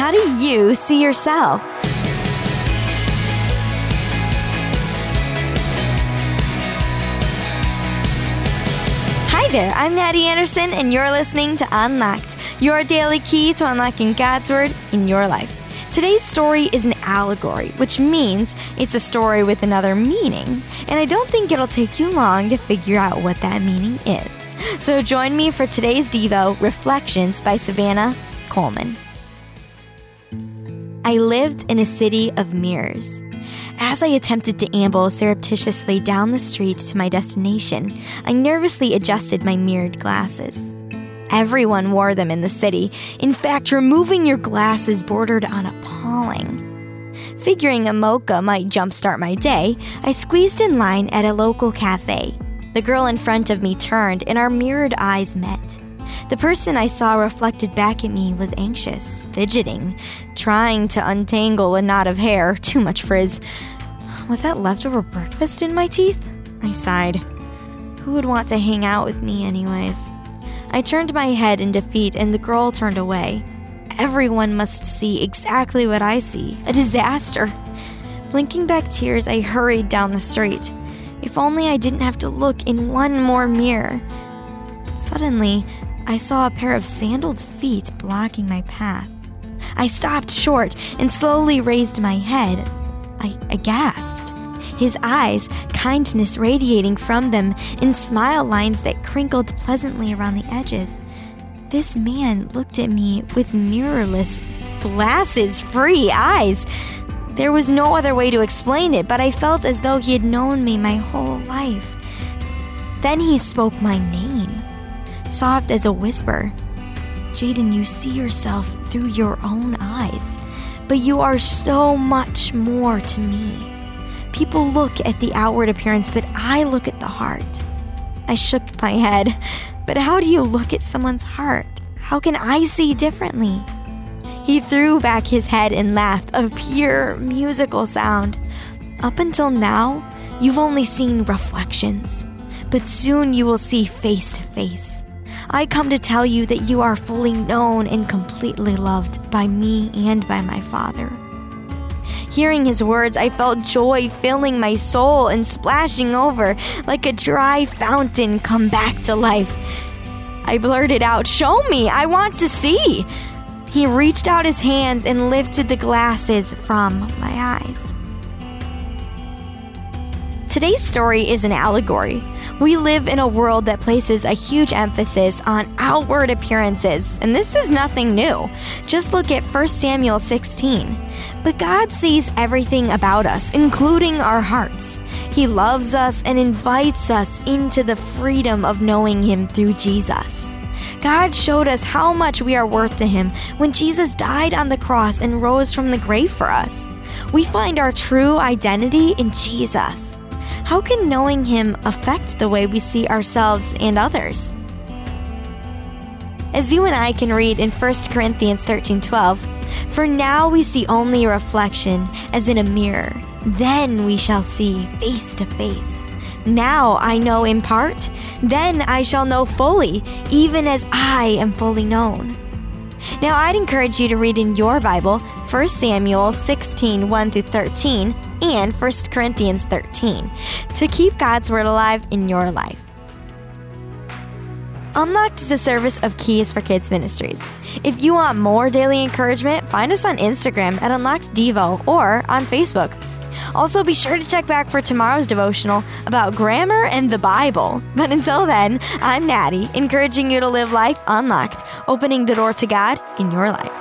How do you see yourself? Hi there, I'm Natty Anderson, and you're listening to Unlocked, your daily key to unlocking God's Word in your life. Today's story is an allegory, which means it's a story with another meaning, and I don't think it'll take you long to figure out what that meaning is. So join me for today's Devo Reflections by Savannah Coleman. I lived in a city of mirrors. As I attempted to amble surreptitiously down the street to my destination, I nervously adjusted my mirrored glasses. Everyone wore them in the city. In fact, removing your glasses bordered on appalling. Figuring a mocha might jumpstart my day, I squeezed in line at a local cafe. The girl in front of me turned, and our mirrored eyes met. The person I saw reflected back at me was anxious, fidgeting, trying to untangle a knot of hair, too much frizz. Was that leftover breakfast in my teeth? I sighed. Who would want to hang out with me, anyways? I turned my head in defeat, and the girl turned away. Everyone must see exactly what I see a disaster. Blinking back tears, I hurried down the street. If only I didn't have to look in one more mirror. Suddenly, I saw a pair of sandaled feet blocking my path. I stopped short and slowly raised my head. I, I gasped. His eyes, kindness radiating from them in smile lines that crinkled pleasantly around the edges. This man looked at me with mirrorless, glasses free eyes. There was no other way to explain it, but I felt as though he had known me my whole life. Then he spoke my name soft as a whisper. Jayden, you see yourself through your own eyes, but you are so much more to me. People look at the outward appearance, but I look at the heart. I shook my head. But how do you look at someone's heart? How can I see differently? He threw back his head and laughed, a pure musical sound. Up until now, you've only seen reflections, but soon you will see face to face. I come to tell you that you are fully known and completely loved by me and by my Father. Hearing his words, I felt joy filling my soul and splashing over like a dry fountain come back to life. I blurted out, Show me, I want to see. He reached out his hands and lifted the glasses from my eyes. Today's story is an allegory. We live in a world that places a huge emphasis on outward appearances, and this is nothing new. Just look at 1 Samuel 16. But God sees everything about us, including our hearts. He loves us and invites us into the freedom of knowing Him through Jesus. God showed us how much we are worth to Him when Jesus died on the cross and rose from the grave for us. We find our true identity in Jesus. How can knowing Him affect the way we see ourselves and others? As you and I can read in 1 Corinthians 13:12, for now we see only a reflection as in a mirror, then we shall see face to face. Now I know in part, then I shall know fully, even as I am fully known. Now I'd encourage you to read in your Bible 1 Samuel 16 1 through 13 and 1 Corinthians 13 to keep God's Word alive in your life. Unlocked is a service of Keys for Kids Ministries. If you want more daily encouragement, find us on Instagram at Unlocked Devo or on Facebook. Also, be sure to check back for tomorrow's devotional about grammar and the Bible. But until then, I'm Natty, encouraging you to live life unlocked, opening the door to God in your life.